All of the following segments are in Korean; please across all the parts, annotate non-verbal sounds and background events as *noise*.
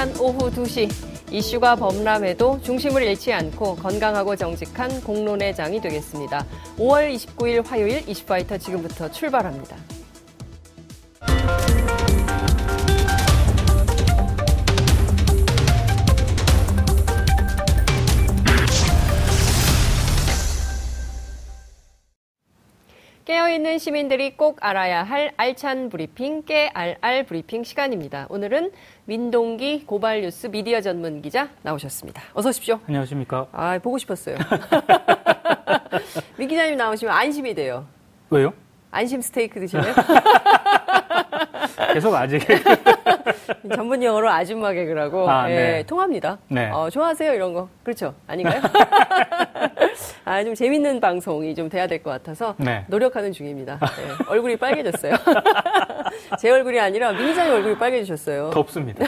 나른한 오후 2시 이슈가 범람해도 중심을 잃지 않고 건강하고 정직한 공론의 장이 되겠습니다. 5월 29일 화요일 이슈파이터 지금부터 출발합니다. 깨어있는 시민들이 꼭 알아야 할 알찬 브리핑, 깨알알 브리핑 시간입니다. 오늘은 민동기 고발뉴스 미디어 전문 기자 나오셨습니다. 어서 오십시오. 안녕하십니까. 아, 보고 싶었어요. *laughs* 민 기자님 나오시면 안심이 돼요. 왜요? 안심 스테이크 드실래요? *laughs* 계속 아직. *laughs* 전문 영어로 아줌마 개그라고. 아, 예, 네. 통합니다. 네. 어, 좋아하세요, 이런 거. 그렇죠. 아닌가요? *laughs* 아, 좀 재밌는 방송이 좀 돼야 될 것 같아서 네. 노력하는 중입니다. 예, 얼굴이 빨개졌어요. *laughs* 제 얼굴이 아니라 민 기자님 얼굴이 빨개지셨어요. 덥습니다.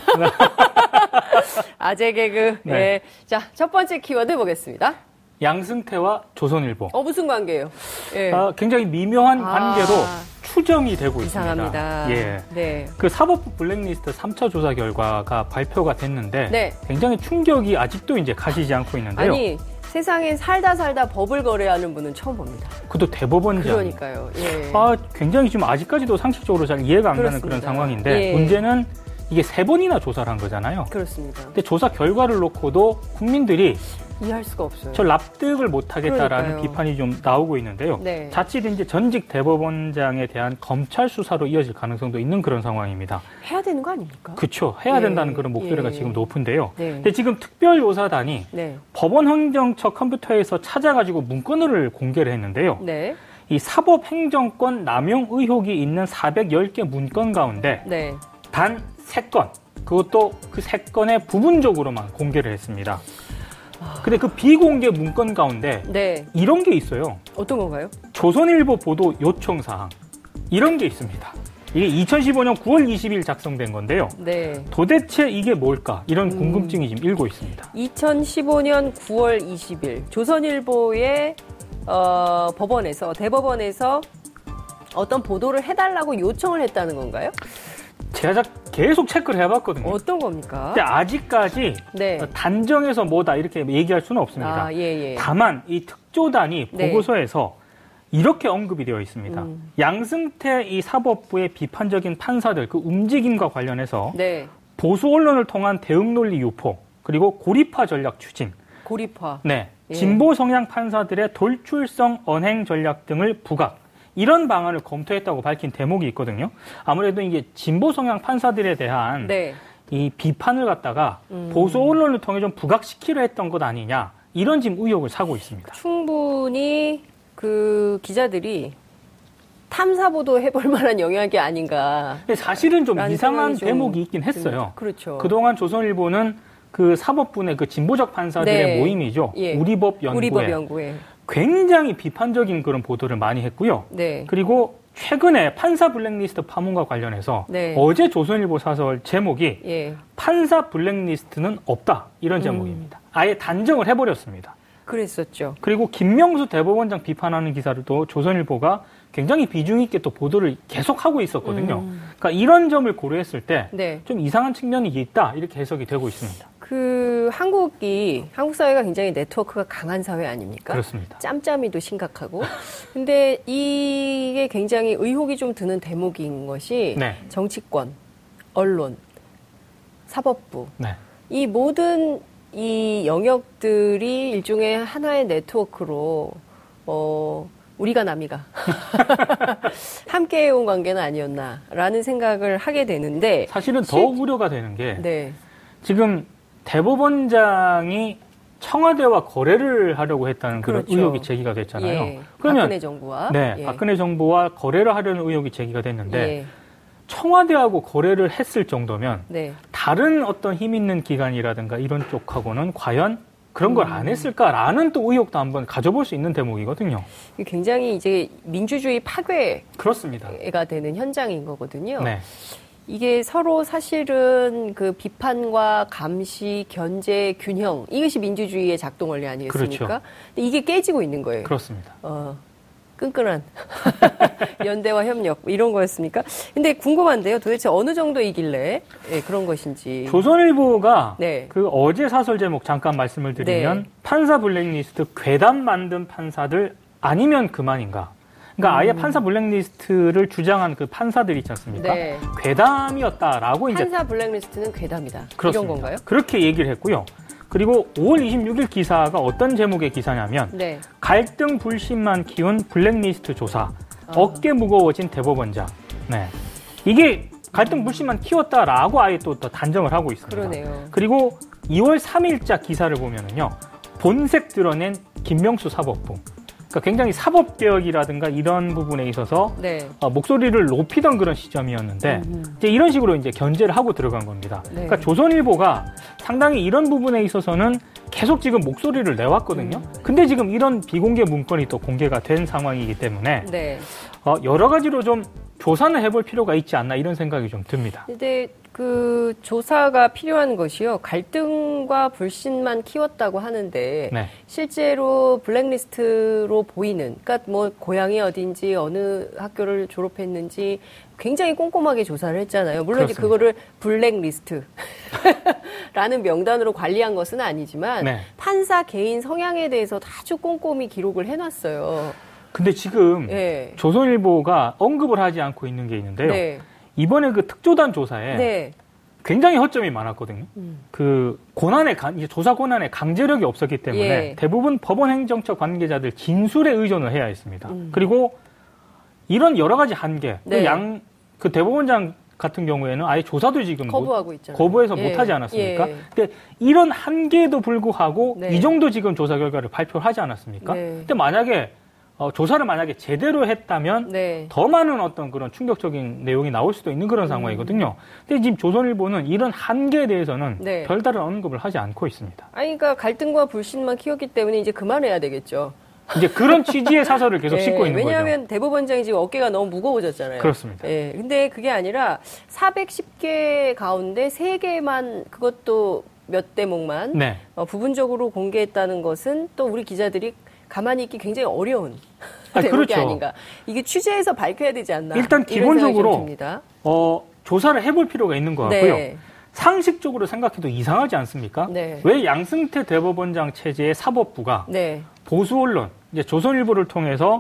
아재 개그. 네. 예. 자, 첫 번째 키워드 보겠습니다. 양승태와 조선일보. 어, 무슨 관계예요? 예. 아, 굉장히 미묘한 아. 관계로 추정이 되고 이상합니다. 있습니다. 예. 네. 그 사법부 블랙리스트 3차 조사 결과가 발표가 됐는데 네. 굉장히 충격이 아직도 이제 가시지 않고 있는데요. 아니, 세상에 살다 살다 법을 거래하는 분은 처음 봅니다. 그것도 대법원장. 그러니까요. 예. 아, 굉장히 지금 아직까지도 상식적으로 잘 이해가 안 가는 그런 그렇습니다. 상황인데 예. 문제는 이게 세 번이나 조사를 한 거잖아요. 그렇습니다. 근데 조사 결과를 놓고도 국민들이 이해할 수가 없어요. 저 납득을 못하겠다라는 그러니까요. 비판이 좀 나오고 있는데요. 네. 자칫 이제 전직 대법원장에 대한 검찰 수사로 이어질 가능성도 있는 그런 상황입니다. 해야 되는 거 아닙니까? 그렇죠. 해야 예, 된다는 그런 목소리가 예. 지금 높은데요. 네. 근데 지금 특별조사단이 네. 법원 행정처 컴퓨터에서 찾아가지고 문건을 공개를 했는데요. 네. 이 사법행정권 남용 의혹이 있는 410개 문건 가운데 네. 단 3건, 그것도 그 3건의 부분적으로만 공개를 했습니다. 근데 그 비공개 문건 가운데 네. 이런 게 있어요. 어떤 건가요? 조선일보 보도 요청 사항. 이런 게 있습니다. 이게 2015년 9월 20일 작성된 건데요. 네. 도대체 이게 뭘까? 이런 음. 궁금증이 지금 일고 있습니다. 2015년 9월 20일 조선일보의 어, 법원에서 대법원에서 어떤 보도를 해달라고 요청을 했다는 건가요? 제가 계속 체크를 해봤거든요. 어떤 겁니까? 근데 아직까지 네. 단정해서 뭐다 이렇게 얘기할 수는 없습니다. 아, 예, 예. 다만 이 특조단이 네. 보고서에서 이렇게 언급이 되어 있습니다. 음. 양승태 이 사법부의 비판적인 판사들 그 움직임과 관련해서 네. 보수 언론을 통한 대응 논리 유포 그리고 고립화 전략 추진, 고립화. 네 예. 진보 성향 판사들의 돌출성 언행 전략 등을 부각. 이런 방안을 검토했다고 밝힌 대목이 있거든요. 아무래도 이게 진보 성향 판사들에 대한 네. 이 비판을 갖다가 음. 보수 언론을 통해 좀 부각시키려 했던 것 아니냐 이런 지금 의혹을 사고 있습니다. 충분히 그 기자들이 탐사 보도 해볼 *laughs* 만한 영역이 아닌가. 사실은 좀 이상한 좀 대목이 있긴 했어요. 그렇죠. 그동안 조선일보는 그 사법부의 그 진보적 판사들의 네. 모임이죠. 예. 우리법 연구회. 우리법 연구회. 굉장히 비판적인 그런 보도를 많이 했고요. 네. 그리고 최근에 판사 블랙리스트 파문과 관련해서 네. 어제 조선일보 사설 제목이 예. 판사 블랙리스트는 없다 이런 음. 제목입니다. 아예 단정을 해버렸습니다. 그랬었죠. 그리고 김명수 대법원장 비판하는 기사를 또 조선일보가 굉장히 비중 있게 또 보도를 계속 하고 있었거든요. 음. 그러니까 이런 점을 고려했을 때좀 네. 이상한 측면이 있다 이렇게 해석이 되고 있습니다. 그 한국이 한국 사회가 굉장히 네트워크가 강한 사회 아닙니까? 그렇습니다. 짬짬이도 심각하고. 근데 이게 굉장히 의혹이 좀 드는 대목인 것이 네. 정치권, 언론, 사법부 네. 이 모든 이 영역들이 일종의 하나의 네트워크로 어 우리가 남이가 *laughs* 함께 해온 관계는 아니었나라는 생각을 하게 되는데 사실은 더 실- 우려가 되는 게 네, 지금 대법원장이 청와대와 거래를 하려고 했다는 그런 그렇죠. 의혹이 제기가 됐잖아요. 예, 그러면 박근혜 정부와 네, 예. 박근혜 정부와 거래를 하려는 의혹이 제기가 됐는데 예, 청와대하고 거래를 했을 정도면 네, 다른 어떤 힘 있는 기관이라든가 이런 쪽하고는 과연 그런 걸 음. 안 했을까라는 또 의혹도 한번 가져볼 수 있는 대목이거든요. 굉장히 이제 민주주의 파괴가 그렇습니다. 되는 현장인 거거든요. 네. 이게 서로 사실은 그 비판과 감시, 견제, 균형 이것이 민주주의의 작동 원리 아니겠습니까? 그렇죠. 근데 이게 깨지고 있는 거예요. 그렇습니다. 어, 끈끈한 *laughs* 연대와 협력 뭐 이런 거였습니까? 근데 궁금한데요. 도대체 어느 정도이길래 예, 그런 것인지. 조선일보가 네. 그 어제 사설 제목 잠깐 말씀을 드리면 네. 판사 블랙리스트 괴담 만든 판사들 아니면 그만인가? 그러니까 아예 판사 블랙리스트를 주장한 그 판사들 있지 않습니까? 음. 네. 괴담이었다라고 이제 판사 블랙리스트는 괴담이다. 이런 건가요? 그렇게 얘기를 했고요. 그리고 5월 26일 기사가 어떤 제목의 기사냐면 네. 갈등 불신만 키운 블랙리스트 조사 아. 어깨 무거워진 대법원장. 네. 이게 갈등 불신만 키웠다라고 아예 또, 또 단정을 하고 있습니다. 그러네요. 그리고 2월 3일자 기사를 보면은요. 본색 드러낸 김명수 사법부. 그러니까 굉장히 사법 개혁이라든가 이런 부분에 있어서 네. 어, 목소리를 높이던 그런 시점이었는데 음. 이제 이런 식으로 이제 견제를 하고 들어간 겁니다. 네. 그러니까 조선일보가 상당히 이런 부분에 있어서는 계속 지금 목소리를 내왔거든요. 음. 근데 지금 이런 비공개 문건이 또 공개가 된 상황이기 때문에 네. 어, 여러 가지로 좀 조사는 해볼 필요가 있지 않나 이런 생각이 좀 듭니다. 근데 그 조사가 필요한 것이요. 갈등과 불신만 키웠다고 하는데 네. 실제로 블랙리스트로 보이는 그러니까 뭐 고향이 어딘지 어느 학교를 졸업했는지 굉장히 꼼꼼하게 조사를 했잖아요. 물론 이제 그렇습니다. 그거를 블랙리스트라는 *laughs* 명단으로 관리한 것은 아니지만 네. 판사 개인 성향에 대해서 아주 꼼꼼히 기록을 해 놨어요. 근데 지금 네. 조선일보가 언급을 하지 않고 있는 게 있는데요. 네. 이번에 그 특조단 조사에 네. 굉장히 허점이 많았거든요. 음. 그 고난의 조사 고난에 강제력이 없었기 때문에 예. 대부분 법원 행정처 관계자들 진술에 의존을 해야 했습니다. 음. 그리고 이런 여러 가지 한계, 네. 양그 대법원장 같은 경우에는 아예 조사도 지금 못- 거부하고 있잖아요. 거부해서 예. 못하지 않았습니까? 예. 근데 이런 한계에도 불구하고 네. 이 정도 지금 조사 결과를 발표를 하지 않았습니까? 네. 근데 만약에 어, 조사를 만약에 제대로 했다면 네. 더 많은 어떤 그런 충격적인 내용이 나올 수도 있는 그런 상황이거든요. 근데 지금 조선일보는 이런 한계에 대해서는 네. 별다른 언급을 하지 않고 있습니다. 아니, 그러니까 갈등과 불신만 키웠기 때문에 이제 그만해야 되겠죠. 이제 그런 취지의 사설을 계속 예, *laughs* 싣고 있는 왜냐하면 거죠. 대법원장이 지금 어깨가 너무 무거워졌잖아요. 그렇습니다. 예, 근데 그게 아니라 410개 가운데 3개만 그것도 몇 대목만 네. 어, 부분적으로 공개했다는 것은 또 우리 기자들이 가만히 있기 굉장히 어려운 아, 대목이 그렇죠. 아닌가. 이게 취재해서 밝혀야 되지 않나. 일단 기본적으로. 어, 조사를 해볼 필요가 있는 것 같고요. 네. 상식적으로 생각해도 이상하지 않습니까? 네. 왜 양승태 대법원장 체제의 사법부가 네. 보수 언론, 이제 조선일보를 통해서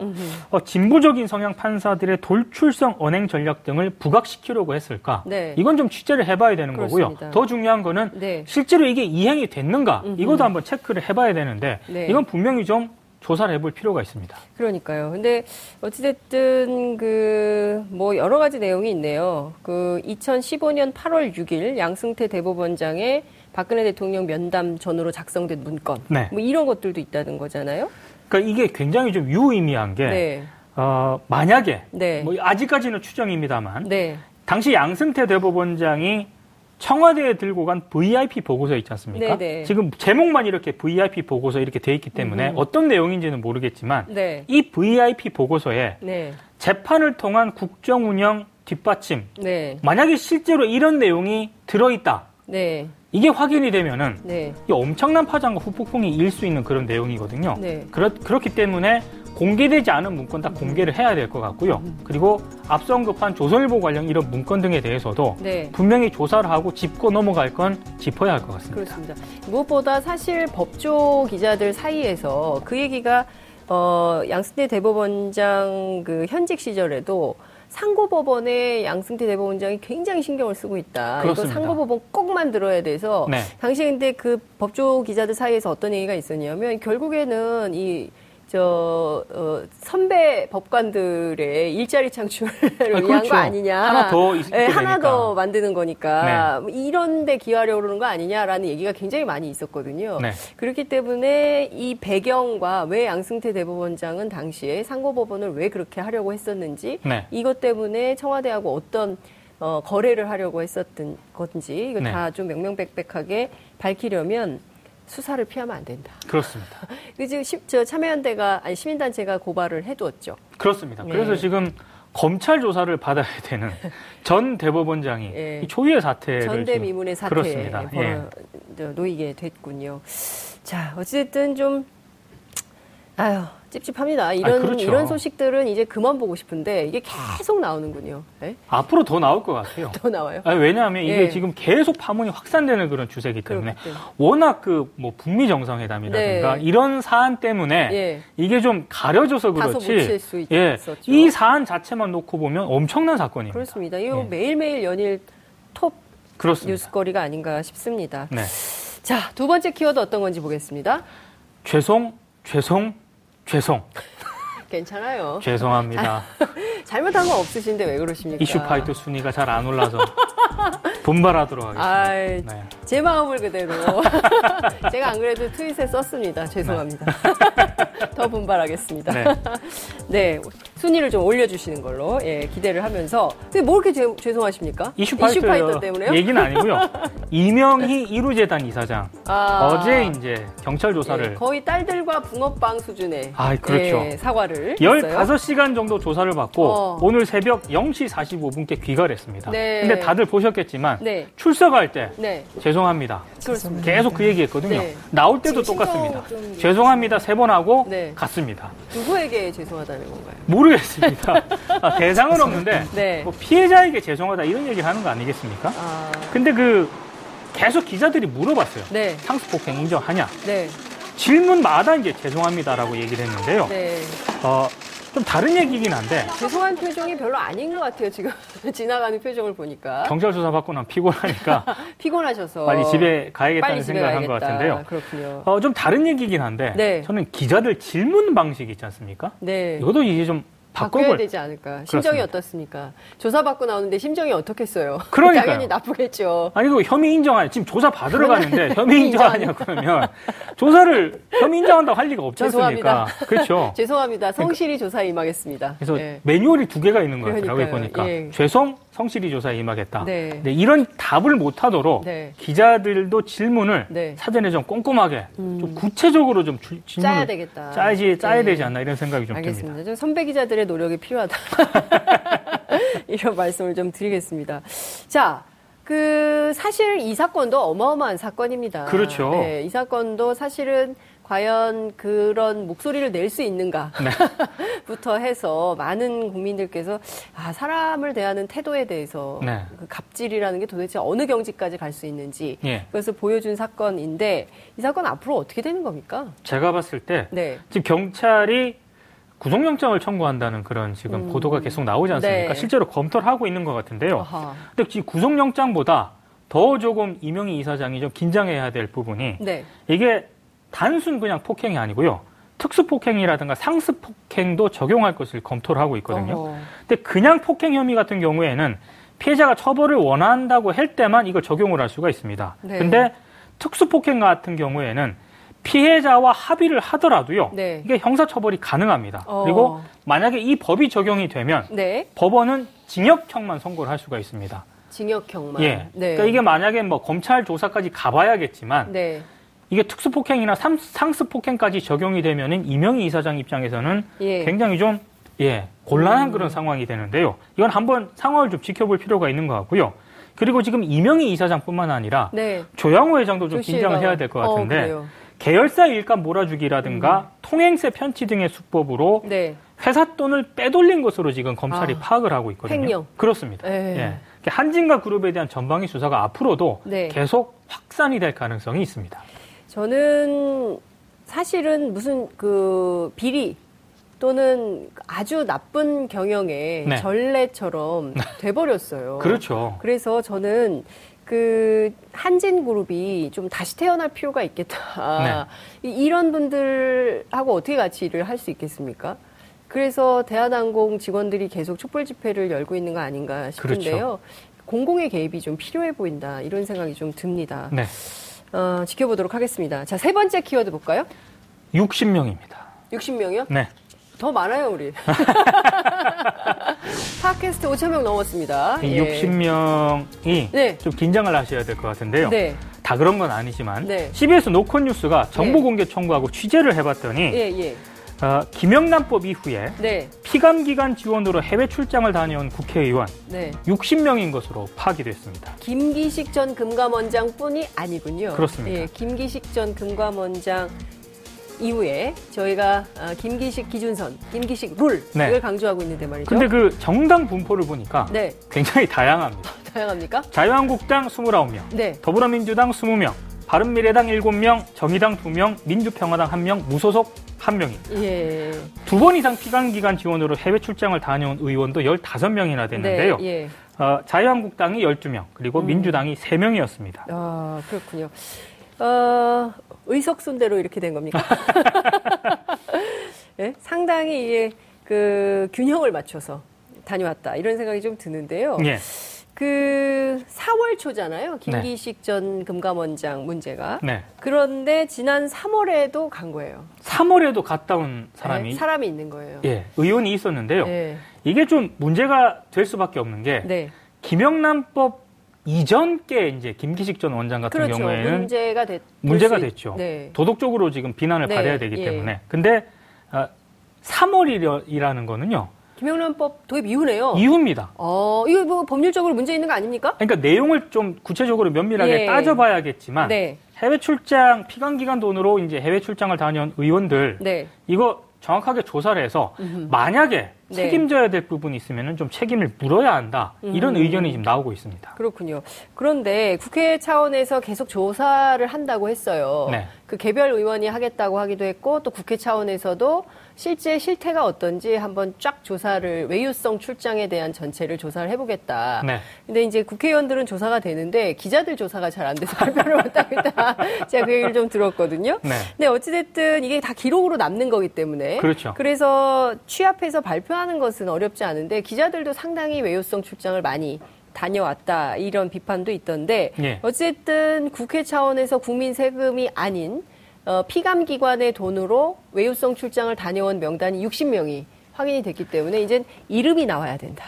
어, 진보적인 성향 판사들의 돌출성 언행 전략 등을 부각시키려고 했을까? 네. 이건 좀 취재를 해봐야 되는 거고요. 그렇습니다. 더 중요한 거는 네. 실제로 이게 이행이 됐는가? 음흠. 이것도 한번 체크를 해봐야 되는데 네. 이건 분명히 좀 조사를 해볼 필요가 있습니다. 그러니까요. 근데 어찌됐든 그 뭐 여러 가지 내용이 있네요. 그 2015년 8월 6일 양승태 대법원장의 박근혜 대통령 면담 전후로 작성된 문건. 네. 뭐 이런 것들도 있다는 거잖아요. 그러니까 이게 굉장히 좀 유의미한 게 네. 어, 만약에 네. 뭐 아직까지는 추정입니다만 네. 당시 양승태 대법원장이 청와대에 들고 간 VIP 보고서 있지 않습니까? 네네. 지금 제목만 이렇게 VIP 보고서 이렇게 돼 있기 때문에 음. 어떤 내용인지는 모르겠지만 네. 이 VIP 보고서에 네. 재판을 통한 국정 운영 뒷받침 네. 만약에 실제로 이런 내용이 들어있다 네. 이게 확인이 되면은 네. 이 엄청난 파장과 후폭풍이 일 수 있는 그런 내용이거든요. 네. 그렇, 그렇기 때문에 공개되지 않은 문건 다 공개를 해야 될 것 같고요. 음. 그리고 앞서 언급한 조선일보 관련 이런 문건 등에 대해서도 네. 분명히 조사를 하고 짚고 넘어갈 건 짚어야 할 것 같습니다. 그렇습니다. 무엇보다 사실 법조 기자들 사이에서 그 얘기가 어, 양승태 대법원장 그 현직 시절에도 상고법원에 양승태 대법원장이 굉장히 신경을 쓰고 있다. 그렇습니다. 이거 상고법원 꼭 만들어야 돼서 네. 당시 근데 그 법조 기자들 사이에서 어떤 얘기가 있었냐면 결국에는 이 저 어, 선배 법관들의 일자리 창출을 *laughs* 위한 그렇죠. 거 아니냐. 하나 더 예, 하나 되니까. 더 만드는 거니까 네. 이런 데 기하려고 그러는 거 아니냐라는 얘기가 굉장히 많이 있었거든요. 네. 그렇기 때문에 이 배경과 왜 양승태 대법원장은 당시에 상고법원을 왜 그렇게 하려고 했었는지 네. 이것 때문에 청와대하고 어떤 어, 거래를 하려고 했었던 건지 이거 네. 다좀 명명백백하게 밝히려면 수사를 피하면 안 된다. 그렇습니다. *laughs* 그 지금 시- 저 참여연대가 아니 시민단체가 고발을 해두었죠. 그렇습니다. 네. 그래서 지금 검찰 조사를 받아야 되는 전 대법원장이 예. 이 초유의 사태를 전대미문의 사태에 그렇습니다. 예. 저, 놓이게 됐군요. 자, 어쨌든 좀 아유 찝찝합니다. 이런 그렇죠. 이런 소식들은 이제 그만 보고 싶은데 이게 계속 나오는군요. 네? 앞으로 더 나올 것 같아요. *laughs* 더 나와요. 아니, 왜냐하면 이게 예. 지금 계속 파문이 확산되는 그런 추세이기 때문에 때문에. 워낙 그 뭐 북미 정상회담이라든가 네. 이런 사안 때문에 예. 이게 좀 가려져서 그렇지. 묻힐 수 있- 예, 있었죠. 이 사안 자체만 놓고 보면 엄청난 사건입니다. 그렇습니다. 이거 예. 매일매일 연일 톱 그렇습니다. 뉴스거리가 아닌가 싶습니다. 네. 자, 두 번째 키워드 어떤 건지 보겠습니다. 죄송, 죄송, 죄송, 괜찮아요. 죄송합니다. *laughs* 잘못한 거 없으신데 왜 그러십니까? 이슈 파이터 순위가 잘 안 올라서 분발하도록 하겠습니다. 아이, 네. 제 마음을 그대로. *laughs* 제가 안 그래도 트윗에 썼습니다. 죄송합니다. *laughs* 더 분발하겠습니다. 네. 네, 순위를 좀 올려주시는 걸로 예, 기대를 하면서. 근데 뭐 이렇게 죄, 죄송하십니까? 이슈 파이터, 때문에요? 얘기는 아니고요. *laughs* 이명희 일우재단 이사장 아, 어제 이제 경찰 조사를 예, 거의 딸들과 붕어빵 수준의 아, 그렇죠. 예, 사과를 했어요. 15시간 정도 조사를 받고 어. 오늘 새벽 0시 45분께 귀가를 했습니다. 네. 근데 다들 보셨겠지만 네, 출석할 때 네, 죄송합니다. 그렇습니다. 계속 그 얘기했거든요. 네. 나올 때도 똑같습니다. 죄송합니다 세 번 하고 네. 갔습니다. 누구에게 죄송하다는 건가요? 모르겠습니다. 아, *laughs* 대상은 없는데 네. 뭐 피해자에게 죄송하다 이런 얘기 하는 거 아니겠습니까? 아, 근데 그 계속 기자들이 물어봤어요. 네, 상습폭행 인정하냐? 네, 질문마다 이제 죄송합니다라고 얘기를 했는데요. 네. 어, 좀 다른 얘기긴 한데 죄송한 표정이 별로 아닌 것 같아요. 지금 *laughs* 지나가는 표정을 보니까 경찰 조사 받고 나면 피곤하니까 *laughs* 피곤하셔서 빨리 집에 가야겠다는 빨리 집에 생각을 한 것. 같은데요. 그렇군요. 어, 좀 다른 얘기긴 한데 네. 저는 기자들 질문 방식 있지 않습니까? 네. 이것도 이제 좀 바꿔야 되지 않을까. 심정이 그렇습니다. 어떻습니까? 조사 받고 나오는데 심정이 어떻겠어요? *laughs* 그러니까요. 당연히 나쁘겠죠. 아니 그 혐의 인정하냐 지금 조사 받으러 가는데 혐의 인정하냐 그러면 조사를 혐의 인정한다고 할 리가 없지 않습니까? 죄송합니다. 그렇죠. *laughs* 죄송합니다. 성실히 조사에 임하겠습니다. 그래서 예. 매뉴얼이 두 개가 있는 것 같더라고요 그러니까요. 보니까 예. 죄송 성실히 조사에 임하겠다. 네. 근데 이런 답을 못하도록 네. 기자들도 질문을 네. 사전에 좀 꼼꼼하게 좀 구체적으로 좀 주- 질문을 짜야 되겠다. 짜야지 짜야 네. 되지 않나 이런 생각이 좀 듭니다. 알겠습니다. 좀 선배 기자들의 노력이 필요하다. *laughs* 이런 말씀을 좀 드리겠습니다. 자, 그 사실 이 사건도 어마어마한 사건입니다. 그렇죠. 네, 이 사건도 사실은 과연 그런 목소리를 낼 수 있는가? 네. *laughs* 부터 해서 많은 국민들께서 아, 사람을 대하는 태도에 대해서 네. 그 갑질이라는 게 도대체 어느 경지까지 갈 수 있는지 예. 그것을 보여준 사건인데 이 사건 앞으로 어떻게 되는 겁니까? 제가 봤을 때 네. 지금 경찰이 구속영장을 청구한다는 그런 지금 음. 보도가 계속 나오지 않습니까? 네. 실제로 검토를 하고 있는 것 같은데요. 아하. 근데 지금 구속영장보다 더 조금 이명희 이사장이 좀 긴장해야 될 부분이 네. 이게 단순 그냥 폭행이 아니고요. 특수 폭행이라든가 상습 폭행도 적용할 것을 검토를 하고 있거든요. 어허. 근데 그냥 폭행 혐의 같은 경우에는 피해자가 처벌을 원한다고 할 때만 이걸 적용을 할 수가 있습니다. 네. 근데 특수 폭행 같은 경우에는 피해자와 합의를 하더라도요. 네. 이게 형사 처벌이 가능합니다. 어. 그리고 만약에 이 법이 적용이 되면 네. 법원은 징역형만 선고를 할 수가 있습니다. 징역형만. 예. 네. 그러니까 이게 만약에 뭐 검찰 조사까지 가봐야겠지만 네. 이게 특수폭행이나 삼- 상습폭행까지 적용이 되면은 이명희 이사장 입장에서는 예. 음. 굉장히 좀 예, 곤란한 그런 상황이 되는데요. 이건 한번 상황을 좀 지켜볼 필요가 있는 것 같고요. 그리고 지금 이명희 이사장뿐만 아니라 네. 조양호 회장도 좀 긴장을 해야 될것 어, 같은데 그래요. 계열사 일감 몰아주기라든가 통행세 편취 등의 수법으로 네. 회사 돈을 빼돌린 것으로 지금 검찰이 아, 파악을 하고 있거든요. 횡령. 그렇습니다. 예. 예. 한진과 그룹에 대한 전방위 수사가 앞으로도 네. 계속 확산이 될 가능성이 있습니다. 저는 사실은 무슨 그 비리 또는 아주 나쁜 경영의 네. 전례처럼 돼버렸어요. 그렇죠. 그래서 저는 그 한진 그룹이 좀 다시 태어날 필요가 있겠다. 이- 이런 분들하고 어떻게 같이 일을 할 수 있겠습니까? 그래서 대한항공 직원들이 계속 촛불 집회를 열고 있는 거 아닌가 싶은데요. 그렇죠. 공공의 개입이 좀 필요해 보인다. 이런 생각이 좀 듭니다. 네. 어, 지켜보도록 하겠습니다. 자, 세 번째 키워드 볼까요? 60명입니다. 60명이요? 네. 더 많아요, 우리. *laughs* 팟캐스트 5,000명 넘었습니다. 이 예. 60명이 네. 좀 긴장을 하셔야 될 것 같은데요. 네. 다 그런 건 아니지만 네. CBS 노컷 뉴스가 정보 네. 공개 청구하고 취재를 해봤더니 예, 예. 어, 김영란법 이후에 네. 피감 기관 지원으로 해외 출장을 다녀온 국회의원 네. 60명인 것으로 파악이 됐습니다. 김기식 전 금감원장뿐이 아니군요. 그렇습니다. 예, 김기식 전 금감원장 이후에 저희가 아, 김기식 기준선, 김기식 룰 네. 강조하고 있는데 말이죠. 근데 그 정당 분포를 보니까 네, 굉장히 다양합니다. *laughs* 다양합니까? 자유한국당 29명, 네. 더불어민주당 20명, 바른미래당 7명, 정의당 2명, 민주평화당 1명, 무소속 1명입니다. 예. 두번 이상 피감기관 지원으로 해외 출장을 다녀온 의원도 15명이나 됐는데요. 네, 예. 어, 자유한국당이 12명, 그리고 음. 민주당이 3명이었습니다. 아, 그렇군요. 어, 의석순대로 이렇게 된 겁니까? *laughs* 예? 상당히 이게 그 균형을 맞춰서 다녀왔다 이런 생각이 좀 드는데요. 예. 그 4월 초잖아요. 김기식 전 금감원장 문제가. 네. 그런데 지난 3월에도 간 거예요. 3월에도 갔다 온 사람이 네, 사람이 있는 거예요. 예, 의원이 있었는데요. 네. 이게 좀 문제가 될 수밖에 없는 게 네. 김영란법 이전께 이제 김기식 전 원장 같은 그렇죠. 경우에는 문제가 됐 문제가 될수 있- 됐죠. 네. 도덕적으로 지금 비난을 네, 받아야 되기 예. 때문에. 근데 어, 3월이라는 거는요. 김영란법 도입 이후네요. 이후입니다. 어, 이거 뭐 법률적으로 문제 있는 거 아닙니까? 그러니까 내용을 좀 구체적으로 면밀하게 예. 따져봐야겠지만 네. 해외 출장 피감 기간 돈으로 이제 해외 출장을 다녀온 의원들 네. 이거 정확하게 조사를 해서 만약에 네. 책임져야 될 부분이 있으면 좀 책임을 물어야 한다 이런 음. 의견이 지금 나오고 있습니다. 그렇군요. 그런데 국회 차원에서 계속 조사를 한다고 했어요. 네. 그 개별 의원이 하겠다고 하기도 했고 또 국회 차원에서도 실제 실태가 어떤지 한번 쫙 조사를 외유성 출장에 대한 전체를 조사를 해보겠다. 네. 근데 이제 국회의원들은 조사가 되는데 기자들 조사가 잘 안 돼서 *laughs* 발표를 못하겠다. 제가 그 얘기를 좀 들었거든요. 네. 근데 어찌됐든 이게 다 기록으로 남는 거기 때문에. 그렇죠. 그래서 취합해서 발표하 는 것은 어렵지 않은데 기자들도 상당히 외유성 출장을 많이 다녀왔다 이런 비판도 있던데 예. 어쨌든 국회 차원에서 국민 세금이 아닌 어, 피감 기관의 돈으로 외유성 출장을 다녀온 명단이 60명이 확인이 됐기 때문에 이젠 이름이 나와야 된다.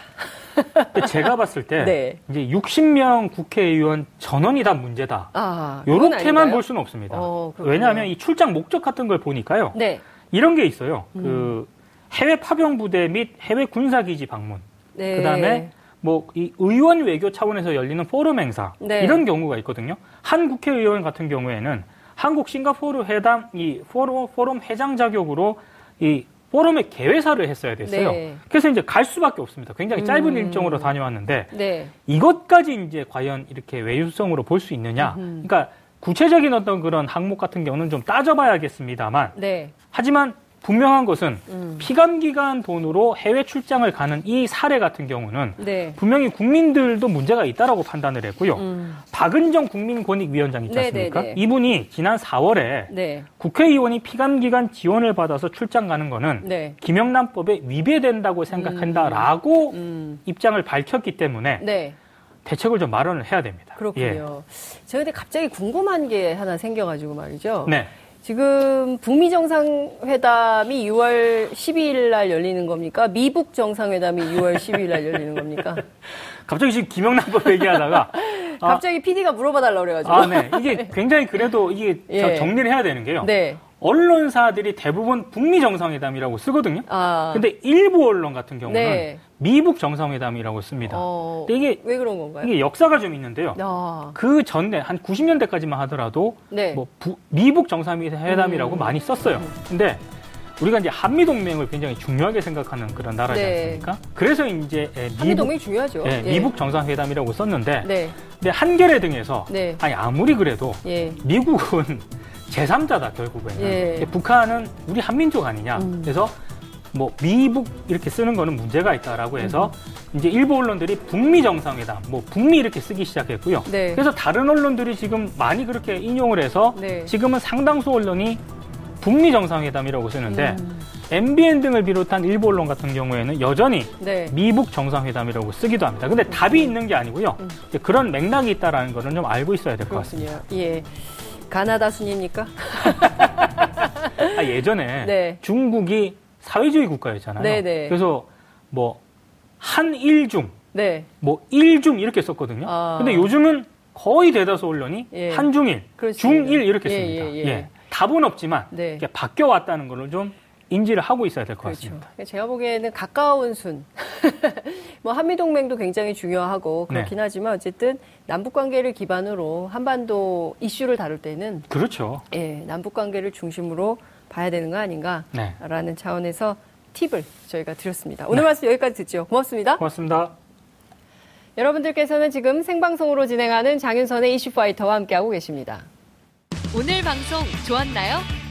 제가 봤을 때 *laughs* 네. 이제 60명 국회의원 전원이 다 문제다. 아, 요렇게만? 볼 수는 없습니다. 어. 왜냐하면 이 출장 목적 같은 걸 보니까요. 네. 이런 게 있어요. 음. 그 해외 파병 부대 및 해외 군사 기지 방문. 네. 그다음에 뭐 이 의원 외교 차원에서 열리는 포럼 행사 네. 이런 경우가 있거든요. 한 국회의원 같은 경우에는 한국 싱가포르 회담 이 포럼, 포럼 회장 자격으로 이 포럼의 개회사를 했어야 됐어요. 네. 그래서 이제 갈 수밖에 없습니다. 굉장히 짧은 음. 일정으로 다녀왔는데 네. 이것까지 이제 과연 이렇게 외유성으로 볼 수 있느냐? 그러니까 구체적인 어떤 그런 항목 같은 경우는 좀 따져봐야겠습니다만 네. 하지만 분명한 것은 음. 피감기관 돈으로 해외 출장을 가는 이 사례 같은 경우는 네. 분명히 국민들도 문제가 있다라고 판단을 했고요. 음. 박은정 국민권익위원장 있지 네, 않습니까? 네, 네. 이분이 지난 4월에 네. 국회의원이 피감기관 지원을 받아서 출장 가는 거는 네. 김영란법에 위배된다고 생각한다라고 음. 입장을 밝혔기 때문에 네. 대책을 좀 마련을 해야 됩니다. 그렇군요. 제가 근데 갑자기 궁금한 게 하나 생겨가지고 말이죠. 예. 네. 지금 북미 정상회담이 6월 12일 날 열리는 겁니까? 미북 정상회담이 6월 12일 날 열리는 겁니까? *laughs* 갑자기 지금 김영란법 얘기하다가 아, *laughs* 갑자기 PD가 물어봐 달라고 그래가지고. 아, 네. 이게 *laughs* 굉장히 그래도 이게 저 예. 정리를 해야 되는 게요. 네. 언론사들이 대부분 북미 정상회담이라고 쓰거든요. 아. 근데 일부 언론 같은 경우는 네. 미북 정상회담이라고 씁니다. 어, 근데 이게 왜 그런 건가요? 이게 역사가 좀 있는데요. 아, 그 전에 한 90년대까지만 하더라도 네. 뭐 부- 미북 정상회담이라고 음. 많이 썼어요. 근데 우리가 이제 한미 동맹을 굉장히 중요하게 생각하는 그런 나라지 네. 않습니까? 그래서 이제 예, 한미 동맹 중요하죠. 예, 예. 미북 정상회담이라고 썼는데 네. 근데 한겨레 등에서 네. 아니 아무리 그래도 예. 미국은 제3자다 결국에는 예. 북한은 우리 한민족 아니냐 음. 그래서 뭐 미북 이렇게 쓰는 거는 문제가 있다라고 해서 이제 일부 언론들이 북미 정상회담, 뭐 북미 이렇게 쓰기 시작했고요. 네. 그래서 다른 언론들이 지금 많이 그렇게 인용을 해서 네. 지금은 상당수 언론이 북미 정상회담이라고 쓰는데 음. MBN 등을 비롯한 일부 언론 같은 경우에는 여전히 네. 미북 정상회담이라고 쓰기도 합니다. 근데 답이 있는 게 아니고요. 음. 그런 맥락이 있다라는 거는 좀 알고 있어야 될 것 같습니다. 예. 가나다 순입니까? *laughs* 아, 예전에 네. 중국이 사회주의 국가였잖아요. 네네. 그래서 뭐 한일중, 네. 뭐 일중 이렇게 썼거든요. 아. 근데 요즘은 거의 대다수 언론이 예. 한중일, 그렇습니다. 중일 이렇게 예, 씁니다. 예, 예. 답은 없지만 네. 바뀌어 왔다는 거를 좀 인지를 하고 있어야 될것 그렇죠. 같습니다. 제가 보기에는 가까운 순. *laughs* 뭐 한미 동맹도 굉장히 중요하고 그렇긴 네. 하지만 어쨌든 남북 관계를 기반으로 한반도 이슈를 다룰 때는 그렇죠. 예, 남북 관계를 중심으로 봐야 되는 거 네. 아닌가라는 차원에서 팁을 저희가 드렸습니다. 오늘 말씀 여기까지 듣죠. 고맙습니다. 고맙습니다. 여러분들께서는 지금 생방송으로 진행하는 장윤선의 이슈파이터와 함께하고 계십니다. 오늘 방송 좋았나요?